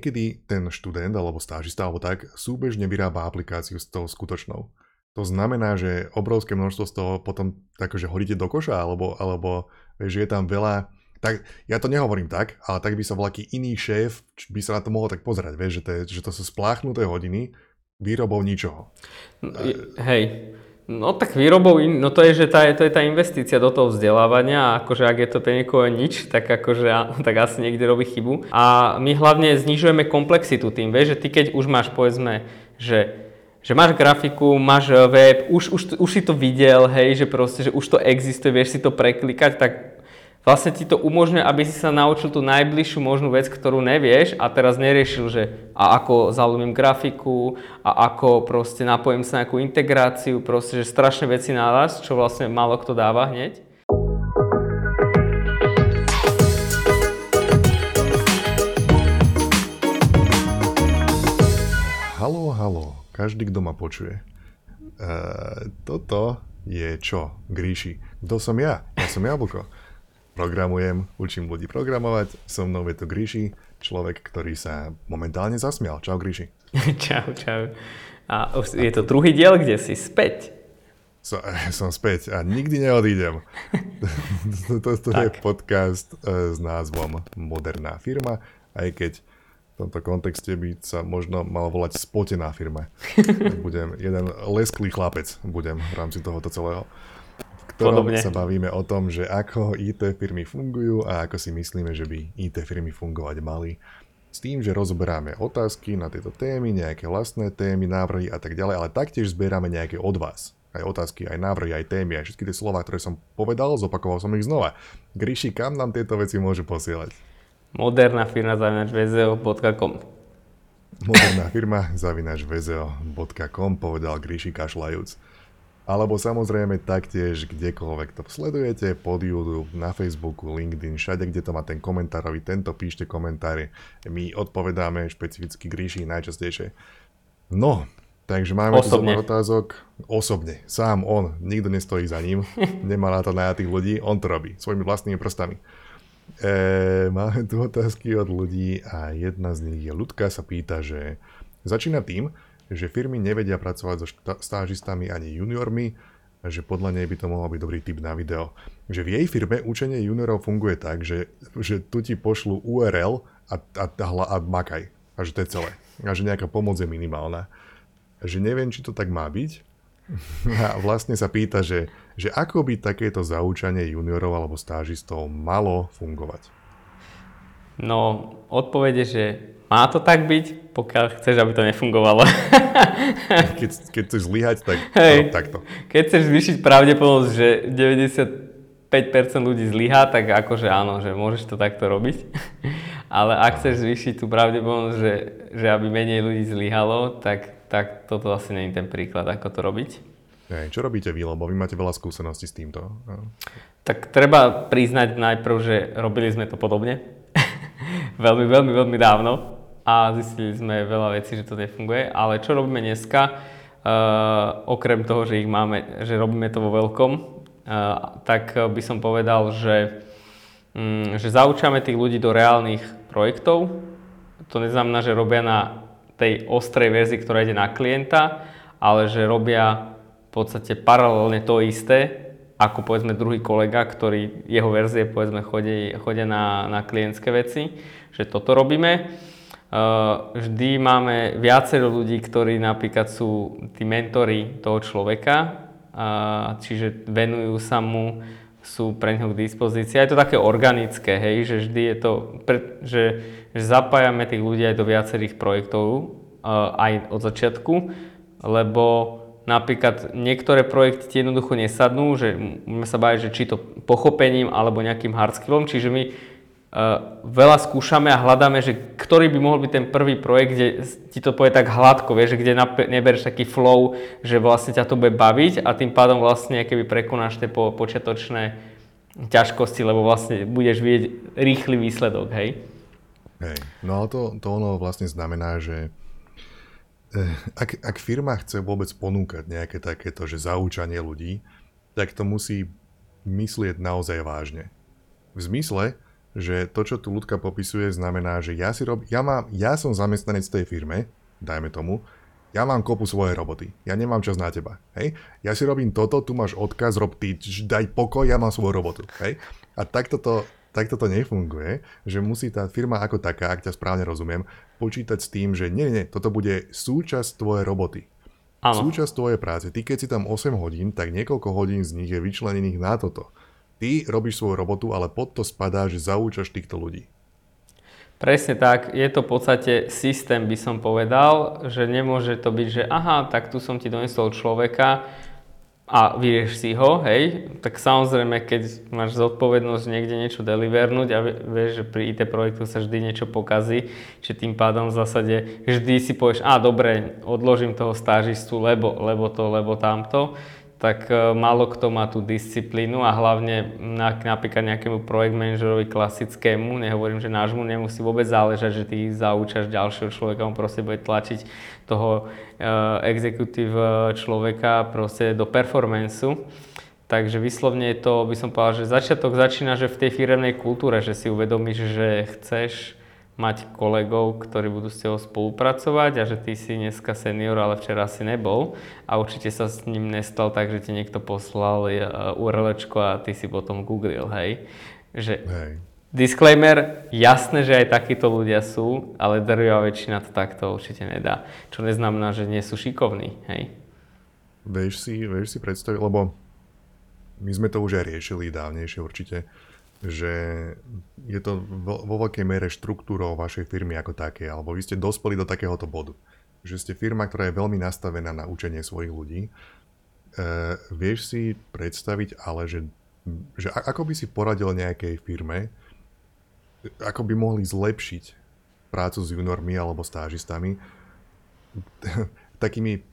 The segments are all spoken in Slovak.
niekedy ten študent alebo stážista alebo tak súbežne vyrába aplikáciu s tou skutočnou. To znamená, že obrovské množstvo z toho potom akože hodíte do koša, alebo, alebo že je tam veľa, tak ja to nehovorím tak, ale tak by sa volaký iný šéf by sa na to mohol tak pozerať, vieš, že to, je, že to sú spláchnuté hodiny výrobou ničoho. Hej, No tak výrobou, in, no to je, že tá, to je tá investícia do toho vzdelávania a akože ak je to pre niekoho nič, tak akože tak asi niekde robí chybu. A my hlavne znižujeme komplexitu tým, vieš, že ty keď už máš povedzme, že že máš grafiku, máš web, už, už, už si to videl, hej, že proste, že už to existuje, vieš si to preklikať, tak vlastne ti to umožňuje, aby si sa naučil tú najbližšiu možnú vec, ktorú nevieš a teraz neriešil, že a ako zalúmim grafiku a ako proste napojím sa na nejakú integráciu, proste, že strašne veci naraz, čo vlastne málo kto dáva hneď. Halo, halo, každý, kto ma počuje. Uh, toto je čo? Gríši. Kto som ja? Ja som Jablko programujem, učím ľudí programovať. So mnou je tu Gríši, človek, ktorý sa momentálne zasmial. Čau Gríši. čau, čau. A je to druhý diel, kde si späť. So, som späť a nikdy neodídem. to, to je podcast uh, s názvom Moderná firma, aj keď v tomto kontexte by sa možno mal volať spotená firma. budem jeden lesklý chlapec, budem v rámci tohoto celého ktorom Podobne. sa bavíme o tom, že ako IT firmy fungujú a ako si myslíme, že by IT firmy fungovať mali. S tým, že rozoberáme otázky na tieto témy, nejaké vlastné témy, návrhy a tak ďalej, ale taktiež zbierame nejaké od vás. Aj otázky, aj návrhy, aj témy, aj všetky tie slova, ktoré som povedal, zopakoval som ich znova. Gríši, kam nám tieto veci môžu posielať? Moderná firma zavinač vzeo.com Moderná firma zavinač vzeo.com povedal Gríši kašľajúc alebo samozrejme taktiež kdekoľvek to sledujete, pod YouTube, na Facebooku, LinkedIn, všade, kde to má ten komentárový, tento píšte komentáre. My odpovedáme špecificky Gríši najčastejšie. No, takže máme osobne. tu otázok. Osobne, sám on, nikto nestojí za ním, nemá na to najatých ľudí, on to robí svojimi vlastnými prstami. E, máme tu otázky od ľudí a jedna z nich je Ľudka sa pýta, že začína tým, že firmy nevedia pracovať so stážistami ani juniormi, že podľa nej by to mohol byť dobrý tip na video. Že v jej firme učenie juniorov funguje tak, že, že tu ti pošlu URL a, a, a, a makaj. A že to je celé. A že nejaká pomoc je minimálna. Že neviem, či to tak má byť. A vlastne sa pýta, že, že ako by takéto zaučanie juniorov alebo stážistov malo fungovať. No, odpovede, že má to tak byť, pokiaľ chceš, aby to nefungovalo. keď, keď chceš zlyhať, tak Hej. No, takto. Keď chceš zvýšiť pravdepodobnosť, že 95% ľudí zlyhá, tak akože áno, že môžeš to takto robiť. Ale ak chceš zvýšiť tú pravdepodobnosť, že, že aby menej ľudí zlyhalo, tak, tak toto asi nie je ten príklad, ako to robiť. Hej, čo robíte vy, lebo vy máte veľa skúseností s týmto. Tak treba priznať najprv, že robili sme to podobne. Veľmi, veľmi, veľmi dávno a zistili sme veľa vecí, že to nefunguje. Ale čo robíme dneska, uh, okrem toho, že ich máme, že robíme to vo veľkom, uh, tak by som povedal, že, um, že zaučame tých ľudí do reálnych projektov. To neznamená, že robia na tej ostrej verzii, ktorá ide na klienta, ale že robia v podstate paralelne to isté, ako povedzme druhý kolega, ktorý jeho verzie povedzme chodí, chodia na, na klientské veci, že toto robíme. Eh, vždy máme viacero ľudí, ktorí napríklad sú tí mentory toho človeka, čiže venujú sa mu, sú pre neho k dispozícii. Je to také organické, hej, že vždy je to, že, že zapájame tých ľudí aj do viacerých projektov, eh, aj od začiatku, lebo napríklad niektoré projekty ti jednoducho nesadnú, že môžeme sa baviť, že či to pochopením alebo nejakým hard skillom, čiže my Uh, veľa skúšame a hľadáme, že ktorý by mohol byť ten prvý projekt, kde ti to povie tak hladko, vieš, kde nebereš taký flow, že vlastne ťa to bude baviť a tým pádom vlastne keby prekonáš tie po, počiatočné ťažkosti, lebo vlastne budeš vidieť rýchly výsledok, hej? Hej, no ale to, to ono vlastne znamená, že ak, ak firma chce vôbec ponúkať nejaké takéto, že zaučanie ľudí, tak to musí myslieť naozaj vážne. V zmysle, že to, čo tu ľudka popisuje, znamená, že ja, si rob, ja, mám, ja som zamestnanec tej firme, dajme tomu, ja mám kopu svoje roboty, ja nemám čas na teba, hej? Ja si robím toto, tu máš odkaz, rob ty, daj pokoj, ja mám svoju robotu, hej? A takto to, takto to nefunguje, že musí tá firma ako taká, ak ťa správne rozumiem, počítať s tým, že nie, nie, toto bude súčasť tvojej roboty. Áno. Súčasť tvojej práce. Ty keď si tam 8 hodín, tak niekoľko hodín z nich je vyčlenených na toto. Ty robíš svoju robotu, ale pod to spadá, že zaúčaš týchto ľudí. Presne tak, je to v podstate systém, by som povedal, že nemôže to byť, že aha, tak tu som ti donesol človeka a vyrieš si ho, hej, tak samozrejme, keď máš zodpovednosť niekde niečo delivernúť a vieš, že pri IT projektu sa vždy niečo pokazí, že tým pádom v zásade vždy si povieš, a dobre, odložím toho stážistu, lebo, lebo to, lebo tamto, tak e, málo kto má tú disciplínu a hlavne na, napríklad nejakému projekt manažerovi klasickému, nehovorím, že nášmu nemusí vôbec záležať, že ty zaučaš ďalšieho človeka, on proste bude tlačiť toho uh, executive e, človeka proste do performanceu. Takže vyslovne je to, by som povedal, že začiatok začína, že v tej firemnej kultúre, že si uvedomíš, že chceš mať kolegov, ktorí budú s tebou spolupracovať a že ty si dneska senior, ale včera si nebol a určite sa s ním nestal tak, že ti niekto poslal e, URL a ty si potom googlil, hej. Že hej. Disclaimer, jasné, že aj takíto ľudia sú, ale drvivá väčšina to takto určite nedá. Čo neznamená, že nie sú šikovní, hej. Vieš si, vieš si predstaviť, lebo my sme to už aj riešili dávnejšie určite, že je to vo, vo veľkej mere štruktúrou vašej firmy ako také, alebo vy ste dospeli do takéhoto bodu, že ste firma, ktorá je veľmi nastavená na učenie svojich ľudí. E, vieš si predstaviť ale, že, že ako by si poradil nejakej firme, ako by mohli zlepšiť prácu s juniormi alebo stážistami takými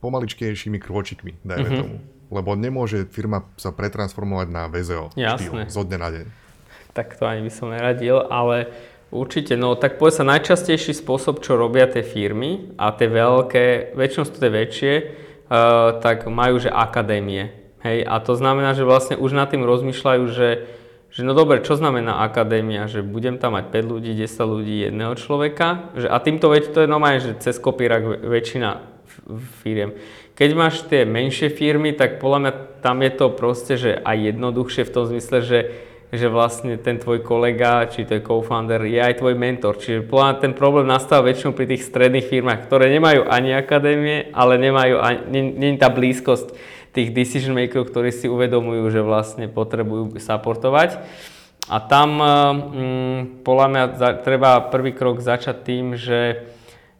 pomaličkejšími krôčikmi, dajme mm-hmm. tomu. Lebo nemôže firma sa pretransformovať na VZO štýl zo dňa na deň. Tak to ani by som neradil, ale určite, no tak povedz sa najčastejší spôsob, čo robia tie firmy a tie veľké, väčšinou sú tie väčšie, uh, tak majú, že akadémie. Hej, a to znamená, že vlastne už nad tým rozmýšľajú, že, že no dobre, čo znamená akadémia, že budem tam mať 5 ľudí, 10 ľudí, jedného človeka, že, a týmto veď to je normálne, že cez kopírak väčšina firiem. Keď máš tie menšie firmy, tak podľa mňa tam je to proste, že aj jednoduchšie v tom zmysle, že, že vlastne ten tvoj kolega, či to je co-founder, je aj tvoj mentor. Čiže podľa mňa ten problém nastáva väčšinou pri tých stredných firmách, ktoré nemajú ani akadémie, ale nemajú ani, nie, je tá blízkosť tých decision makerov, ktorí si uvedomujú, že vlastne potrebujú supportovať. A tam mm, podľa mňa za, treba prvý krok začať tým, že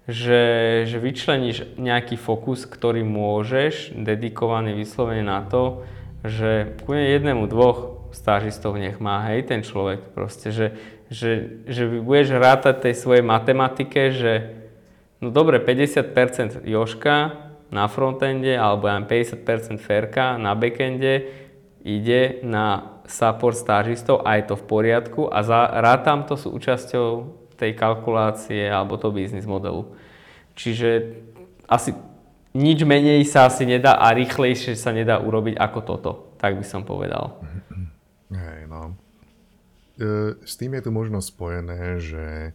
že, že vyčleníš nejaký fokus, ktorý môžeš, dedikovaný vyslovene na to, že kľudne jednému, dvoch stážistov nech má, hej, ten človek. Proste, že, že, že budeš rátať tej svojej matematike, že no dobre, 50% Joška na frontende alebo aj 50% Ferka na backende ide na support stážistov a je to v poriadku a za, rátam to súčasťou tej kalkulácie alebo toho biznis modelu. Čiže asi nič menej sa asi nedá a rýchlejšie sa nedá urobiť ako toto, tak by som povedal. Hej, no. E, s tým je tu možno spojené, že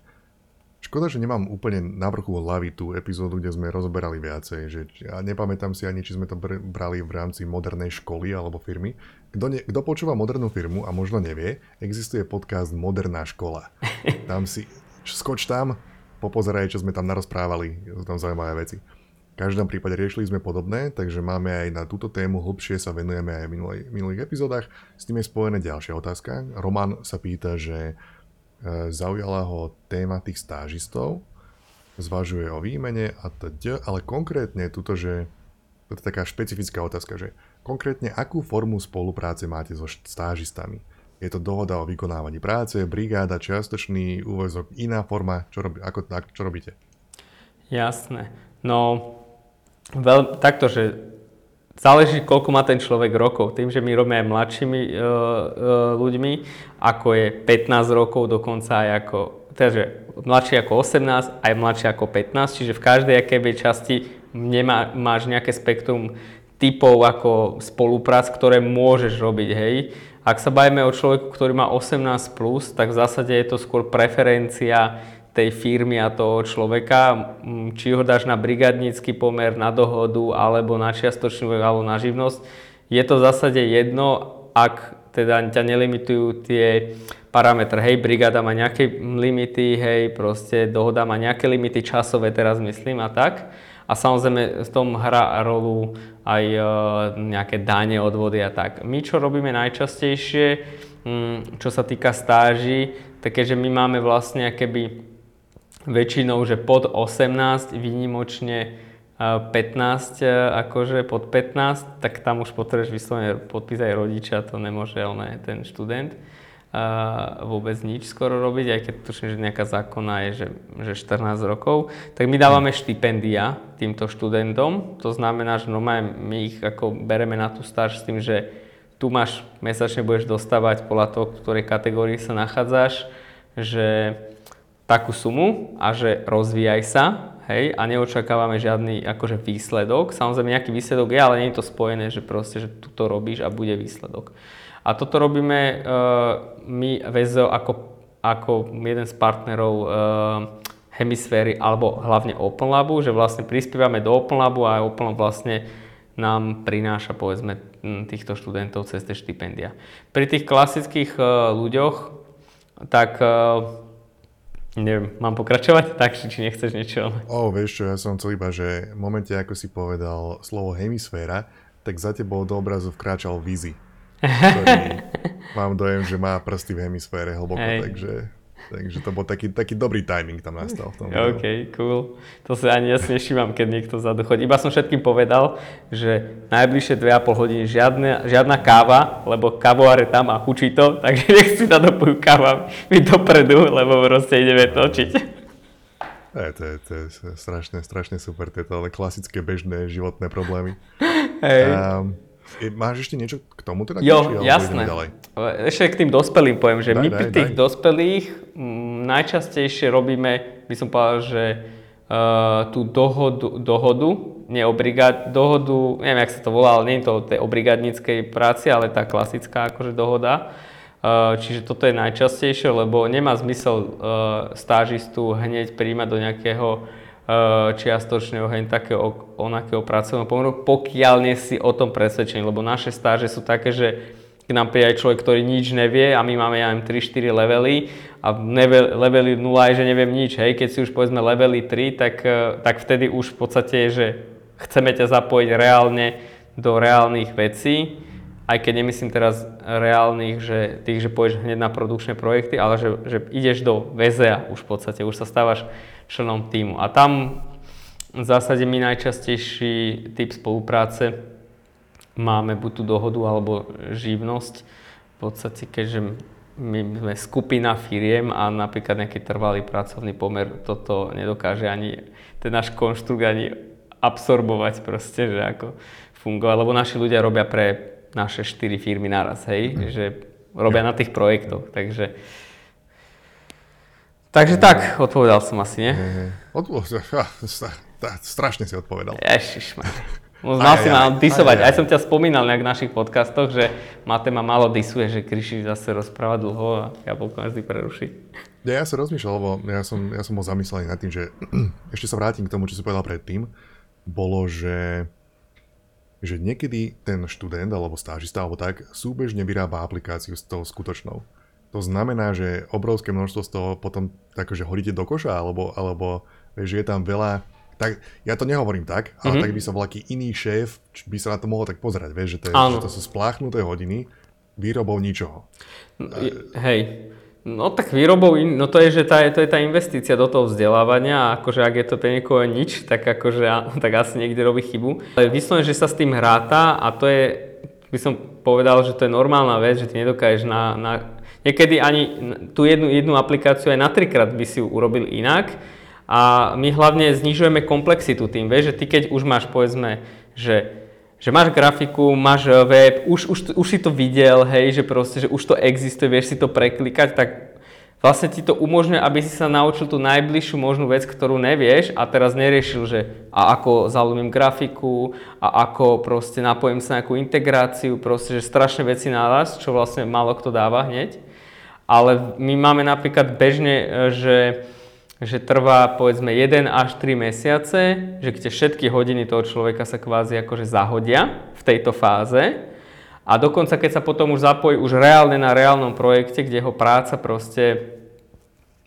škoda, že nemám úplne na vrchu hlavy tú epizódu, kde sme rozoberali viacej, že ja nepamätám si ani, či sme to brali v rámci modernej školy alebo firmy. Kto, ne, kto počúva modernú firmu a možno nevie, existuje podcast Moderná škola. Tam si skoč tam, popozeraj, čo sme tam narozprávali, sú tam zaujímavé veci. V každom prípade riešili sme podobné, takže máme aj na túto tému hlbšie sa venujeme aj v minulých, minulých epizódach. S tým je spojená ďalšia otázka. Roman sa pýta, že e, zaujala ho téma tých stážistov, zvažuje o výmene a td, ale konkrétne túto, že to je taká špecifická otázka, že konkrétne akú formu spolupráce máte so stážistami? Je to dohoda o vykonávaní práce, brigáda, čiastočný úvezok, iná forma, čo, robí, ako, čo robíte? Jasné. No, veľ, takto, že záleží, koľko má ten človek rokov. Tým, že my robíme aj mladšími uh, uh, ľuďmi, ako je 15 rokov, dokonca aj ako, teda, mladší ako 18, aj mladší ako 15, čiže v každej akébej časti nemá, máš nejaké spektrum typov ako spoluprác, ktoré môžeš robiť, hej ak sa bavíme o človeku, ktorý má 18+, plus, tak v zásade je to skôr preferencia tej firmy a toho človeka, či ho dáš na brigadnícky pomer, na dohodu, alebo na čiastočnú, alebo na živnosť. Je to v zásade jedno, ak teda ťa nelimitujú tie parametre, hej, brigáda má nejaké limity, hej, proste dohoda má nejaké limity časové, teraz myslím a tak. A samozrejme v tom hrá rolu aj e, nejaké dáne, odvody a tak. My čo robíme najčastejšie, mm, čo sa týka stáží, tak keďže my máme vlastne keby väčšinou, že pod 18, výnimočne 15, e, akože pod 15, tak tam už potrebuješ vyslovene podpísať aj rodičia, to nemôže on, ten študent uh, vôbec nič skoro robiť, aj keď tuším, že nejaká zákona je, že, že 14 rokov, tak my dávame štipendia týmto študentom, to znamená, že no my ich ako bereme na tú stáž s tým, že tu máš, mesačne budeš dostávať podľa toho, v ktorej kategórii sa nachádzaš, že takú sumu a že rozvíjaj sa, hej, a neočakávame žiadny akože výsledok. Samozrejme nejaký výsledok je, ale nie je to spojené, že proste, že tu to robíš a bude výsledok. A toto robíme uh, my VZO ako, ako jeden z partnerov uh, Hemisféry alebo hlavne Open Labu, že vlastne prispievame do Open Labu a Open Lab vlastne nám prináša povedzme týchto študentov cez tie štipendia. Pri tých klasických uh, ľuďoch, tak Neviem, mám pokračovať tak, či nechceš niečo? O, vieš čo, ja som chcel iba, že v momente, ako si povedal slovo hemisféra, tak za tebou do obrazu vkráčal Vizi, ktorý mám dojem, že má prsty v hemisfére hlboko, Hej. takže Takže to bol taký, taký dobrý timing tam nastal v tom. OK, cool. To sa ani jasne nevšímam, keď niekto zadu chodí. Iba som všetkým povedal, že najbližšie 2,5 hodiny žiadne, žiadna káva, lebo kavoár je tam a hučí to, takže nech si nadopujú káva my dopredu, lebo proste ideme točiť. Je, to, je, to je strašne, strašne super, tieto ale klasické bežné životné problémy. Hej. Um, Máš ešte niečo k tomu teda? Jo, jasné. Ešte k tým dospelým poviem, že daj, my pri daj, tých daj. dospelých m, najčastejšie robíme, by som povedal, že uh, tú dohodu, dohodu, nie obrigad, dohodu, neviem, jak sa to volá, ale nie je to tej obrigadníckej práci, ale tá klasická akože dohoda. Uh, čiže toto je najčastejšie, lebo nemá zmysel uh, stážistu hneď príjmať do nejakého čiastočne oheň takého onakého pracovného pomeru, pokiaľ nie si o tom presvedčený, lebo naše stáže sú také, že k nám príde aj človek, ktorý nič nevie a my máme, ja 3-4 levely a levely 0 je, že neviem nič, hej, keď si už povedzme levely 3, tak, eh, tak vtedy už v podstate je, že chceme ťa zapojiť reálne do reálnych vecí, aj keď nemyslím teraz reálnych, že tých, že pôjdeš hneď na produkčné projekty, ale že, že ideš do VZA už v podstate, už sa stávaš členom týmu. A tam v zásade my najčastejší typ spolupráce máme buď tú dohodu alebo živnosť. V podstate, keďže my sme skupina firiem a napríklad nejaký trvalý pracovný pomer toto nedokáže ani ten náš konštrukt ani absorbovať proste, že ako fungovať, lebo naši ľudia robia pre naše štyri firmy naraz, hej, mm. že robia na tých projektoch, takže Takže tak, odpovedal som asi, nie? strašne si odpovedal. Ježišmar. No, mal si ma disovať. Aj, aj, aj som ťa spomínal nejak v našich podcastoch, že Mate ma malo disuje, že Kryši zase rozpráva dlho a ja bol vždy preruší. Ja, ja som rozmýšľal, lebo ja som, ja som bol zamyslený nad tým, že ešte sa vrátim k tomu, čo si povedal predtým. Bolo, že že niekedy ten študent alebo stážista alebo tak súbežne vyrába aplikáciu s tou skutočnou. To znamená, že obrovské množstvo z toho potom takže hodíte do koša, alebo, alebo že je tam veľa tak ja to nehovorím tak, ale mm-hmm. tak by sa aký iný šéf by sa na to mohol tak pozerať, vieš, že to, je, že to sú spláchnuté hodiny výrobou ničoho. Hej, No tak výrobou, no to je, že tá, to je tá investícia do toho vzdelávania a akože ak je to pre niekoho nič, tak akože tak asi niekde robí chybu. Ale vyslovene, že sa s tým hráta a to je, by som povedal, že to je normálna vec, že ty nedokážeš na, na niekedy ani tú jednu, jednu aplikáciu aj na trikrát by si ju urobil inak a my hlavne znižujeme komplexitu tým, vieš, že ty keď už máš povedzme, že že máš grafiku, máš web, už, už, už si to videl, hej, že proste, že už to existuje, vieš si to preklikať, tak vlastne ti to umožňuje, aby si sa naučil tú najbližšiu možnú vec, ktorú nevieš a teraz neriešil, že a ako zalúmim grafiku a ako proste napojím sa na nejakú integráciu, proste, že strašne veci naraz, čo vlastne málo kto dáva hneď. Ale my máme napríklad bežne, e, že že trvá povedzme 1 až 3 mesiace, že kde všetky hodiny toho človeka sa kvázi akože zahodia v tejto fáze a dokonca keď sa potom už zapojí už reálne na reálnom projekte, kde jeho práca proste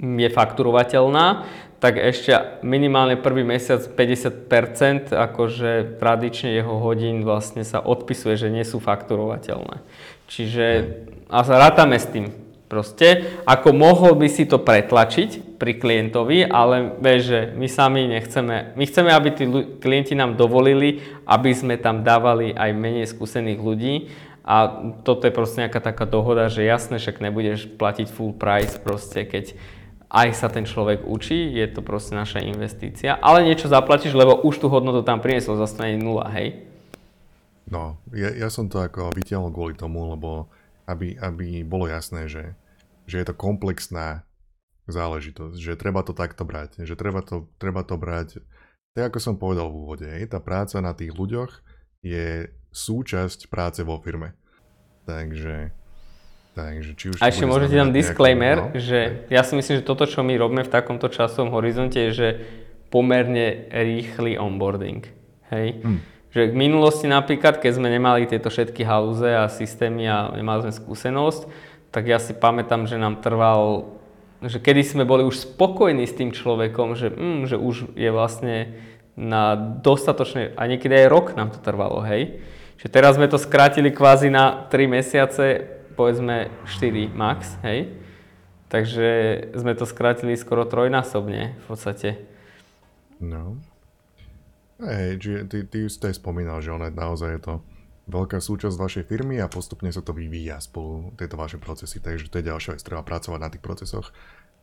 je fakturovateľná, tak ešte minimálne prvý mesiac 50% akože tradične jeho hodín vlastne sa odpisuje, že nie sú fakturovateľné. Čiže a rátame s tým. Proste, ako mohol by si to pretlačiť pri klientovi, ale vieš, že my sami nechceme, my chceme, aby tí klienti nám dovolili, aby sme tam dávali aj menej skúsených ľudí a toto je proste nejaká taká dohoda, že jasne, však nebudeš platiť full price proste, keď aj sa ten človek učí, je to proste naša investícia, ale niečo zaplatíš, lebo už tú hodnotu tam priniesol, zase nula, hej? No, ja, ja som to ako vytiahol kvôli tomu, lebo aby, aby bolo jasné, že že je to komplexná záležitosť, že treba to takto brať, že treba to, treba to brať, tak ako som povedal v úvode, tá práca na tých ľuďoch je súčasť práce vo firme. Takže, takže či už... A ešte môžete tam disclaimer, no, že ja si myslím, že toto, čo my robíme v takomto časovom horizonte, je, že pomerne rýchly onboarding. Hej? Hm. Že v minulosti napríklad, keď sme nemali tieto všetky halúze a systémy a nemali sme skúsenosť, tak ja si pamätám, že nám trval, že kedy sme boli už spokojní s tým človekom, že, mm, že už je vlastne na dostatočne, a niekedy aj rok nám to trvalo, hej. Že teraz sme to skrátili kvázi na 3 mesiace, povedzme 4 max, hej. Takže sme to skrátili skoro trojnásobne v podstate. No. Hej, ty, ty už ste spomínal, že ono naozaj je to veľká súčasť vašej firmy a postupne sa to vyvíja spolu tieto vaše procesy. Takže to je ďalšia vec, treba pracovať na tých procesoch,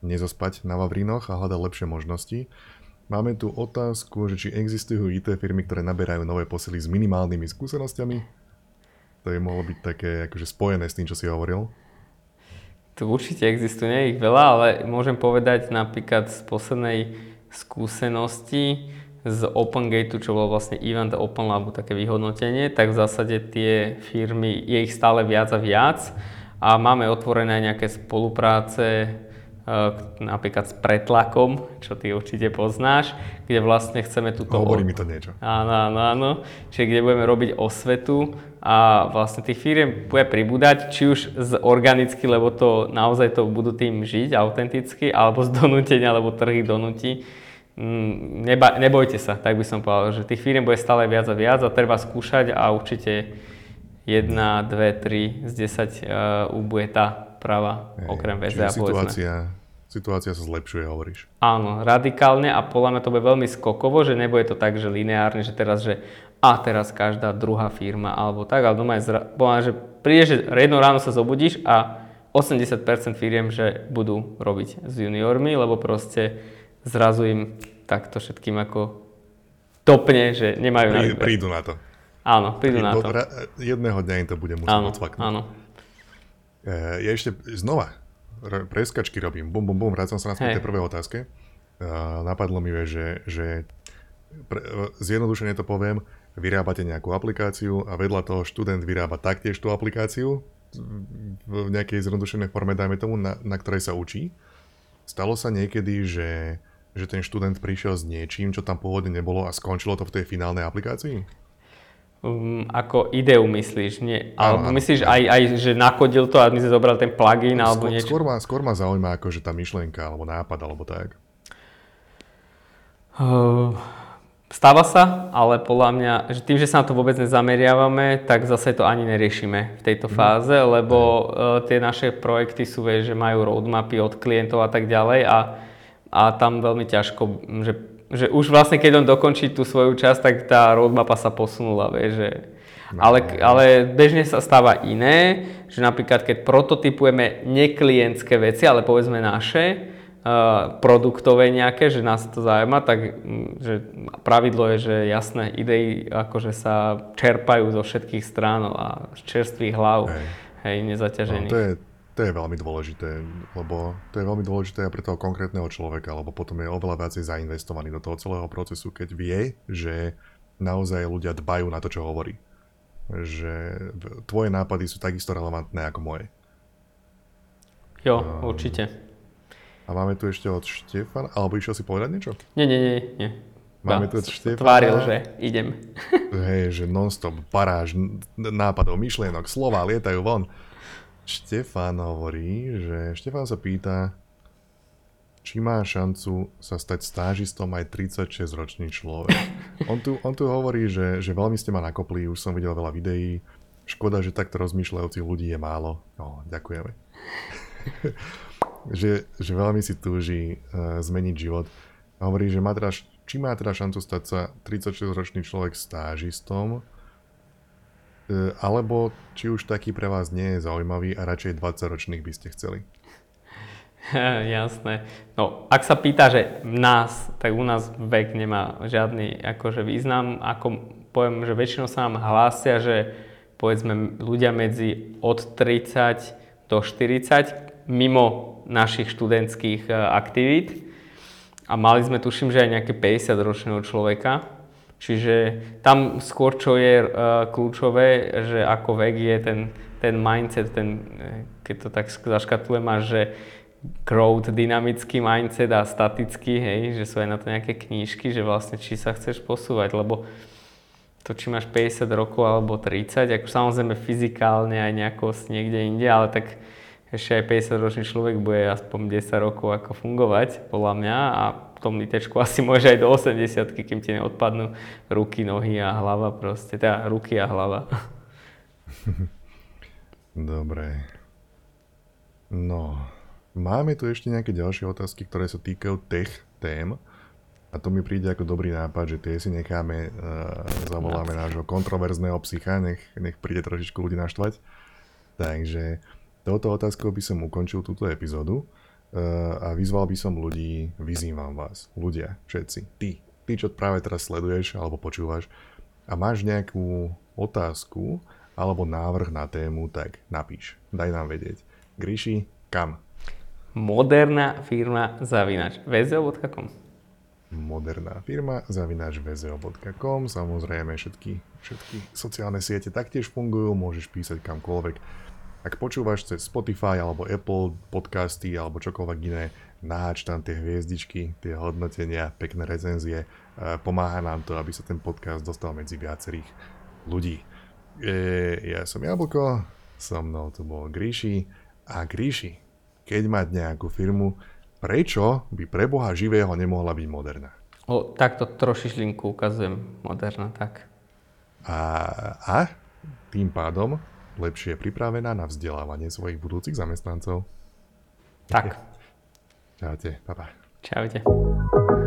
nezospať na Vavrinoch a hľadať lepšie možnosti. Máme tu otázku, že či existujú IT firmy, ktoré naberajú nové posily s minimálnymi skúsenostiami. To je mohlo byť také akože spojené s tým, čo si hovoril. Tu určite existuje, nie ich veľa, ale môžem povedať napríklad z poslednej skúsenosti, z OpenGate, čo bolo vlastne Event Open Labu, také vyhodnotenie, tak v zásade tie firmy, je ich stále viac a viac a máme otvorené nejaké spolupráce e, napríklad s pretlakom, čo ty určite poznáš, kde vlastne chceme túto... Hovorí mi to niečo. Áno, áno, áno. Čiže kde budeme robiť osvetu a vlastne tých firiem bude pribúdať, či už z organicky, lebo to naozaj to budú tým žiť autenticky, alebo z donútenia, alebo trhy donúti Mm, neba, nebojte sa, tak by som povedal, že tých firiem bude stále viac a viac a treba skúšať a určite 1, 2, 3 z 10 uh, ubude tá práva, okrem VZA situácia, situácia sa zlepšuje, hovoríš. Áno, radikálne a podľa mňa to bude veľmi skokovo, že nebude to tak, že lineárne, že teraz, že a teraz každá druhá firma alebo tak, ale doma je zra... že príde, že jedno ráno sa zobudíš a 80% firiem, že budú robiť s juniormi, lebo proste zrazu im takto všetkým ako topne, že nemajú na výber. Prídu na to. Áno, prídu, na to. jedného dňa im to bude musieť áno, odsvaknúť. Áno. E, ja ešte znova preskačky robím. Bum, bum, bum, vrátim sa na tej prvej otázke. Uh, napadlo mi, že, že pre, zjednodušene to poviem, vyrábate nejakú aplikáciu a vedľa toho študent vyrába taktiež tú aplikáciu v nejakej zjednodušenej forme, dajme tomu, na, na ktorej sa učí. Stalo sa niekedy, že že ten študent prišiel s niečím, čo tam pôvodne nebolo a skončilo to v tej finálnej aplikácii? Um, ako ideu myslíš, nie? Alebo áno, myslíš áno. Aj, aj, že nakodil to a my sme zobrali ten plugin alebo skôr, niečo? Skôr ma, skôr ma zaujíma akože tá myšlienka alebo nápad alebo tak. Uh, stáva sa, ale podľa mňa, že tým, že sa na to vôbec nezameriavame, tak zase to ani neriešime v tejto mhm. fáze, lebo uh, tie naše projekty sú, vieš, že majú roadmapy od klientov a tak ďalej a a tam veľmi ťažko, že, že už vlastne keď on dokončí tú svoju časť, tak tá roadmapa sa posunula, vie, že... No. Ale, ale bežne sa stáva iné, že napríklad keď prototypujeme neklientské veci, ale povedzme naše, uh, produktové nejaké, že nás to zaujíma, tak že pravidlo je, že jasné idei akože sa čerpajú zo všetkých strán a z čerstvých hlav, hej, hej nezaťažených. No, to je to je veľmi dôležité, lebo to je veľmi dôležité aj pre toho konkrétneho človeka, lebo potom je oveľa viacej zainvestovaný do toho celého procesu, keď vie, že naozaj ľudia dbajú na to, čo hovorí. Že tvoje nápady sú takisto relevantné ako moje. Jo, um, určite. A máme tu ešte od Štefana, alebo išiel si povedať niečo? Nie, nie, nie, nie. Máme tu od Štefana. Tváril, že idem. Hej, že non-stop paráž nápadov, myšlienok, slova lietajú von. Štefan hovorí, že Štefan sa pýta, či má šancu sa stať stážistom aj 36-ročný človek. On tu, on tu hovorí, že, že veľmi ste ma nakopli, už som videl veľa videí. Škoda, že takto rozmýšľajúcich ľudí je málo. No, ďakujeme. že, že veľmi si túži uh, zmeniť život. A hovorí, že má teda, či má teda šancu stať sa 36-ročný človek stážistom, alebo či už taký pre vás nie je zaujímavý a radšej 20-ročných by ste chceli? Jasné. No, ak sa pýta, že nás, tak u nás vek nemá žiadny akože význam. Ako poviem, že väčšinou sa nám hlásia, že povedzme ľudia medzi od 30 do 40 mimo našich študentských e, aktivít. A mali sme, tuším, že aj nejaké 50 ročného človeka, Čiže tam skôr, čo je uh, kľúčové, že ako vek je ten, ten mindset, ten, e, keď to tak zaškatulujem, máš, že growth, dynamický mindset a statický, hej, že sú aj na to nejaké knížky, že vlastne či sa chceš posúvať, lebo to, či máš 50 rokov alebo 30, ako samozrejme fyzikálne aj nejako niekde inde, ale tak ešte aj 50 ročný človek bude aspoň 10 rokov ako fungovať, podľa mňa, a tom litečku asi môže aj do 80 kým ti neodpadnú ruky, nohy a hlava proste. Teda ruky a hlava. Dobre. No, máme tu ešte nejaké ďalšie otázky, ktoré sa týkajú tech tém. A to mi príde ako dobrý nápad, že tie si necháme, uh, zavoláme nášho kontroverzného psycha, nech, nech príde trošičku ľudí naštvať. Takže touto otázkou by som ukončil túto epizódu. Eh, a vyzval by som ľudí, vyzývam vás, ľudia, všetci, ty, ty, čo práve teraz sleduješ alebo počúvaš a máš nejakú otázku alebo návrh na tému, tak napíš, daj nám vedieť. Gríši, kam? Moderná firma zavinač. Vzeo.com Moderná firma zavinač vzeo.com Samozrejme všetky, všetky sociálne siete taktiež fungujú, môžeš písať kamkoľvek ak počúvaš cez Spotify alebo Apple podcasty alebo čokoľvek iné, naháč tam tie hviezdičky, tie hodnotenia, pekné recenzie. Pomáha nám to, aby sa ten podcast dostal medzi viacerých ľudí. E, ja som Jablko, so mnou tu bol Gríši a Gríši, keď mať nejakú firmu, prečo by pre Boha živého nemohla byť moderná? O, takto trošičlinku ukazujem moderná, tak. A, a tým pádom lepšie pripravená na vzdelávanie svojich budúcich zamestnancov. Tak. Čaute, pa, pa. Čaute.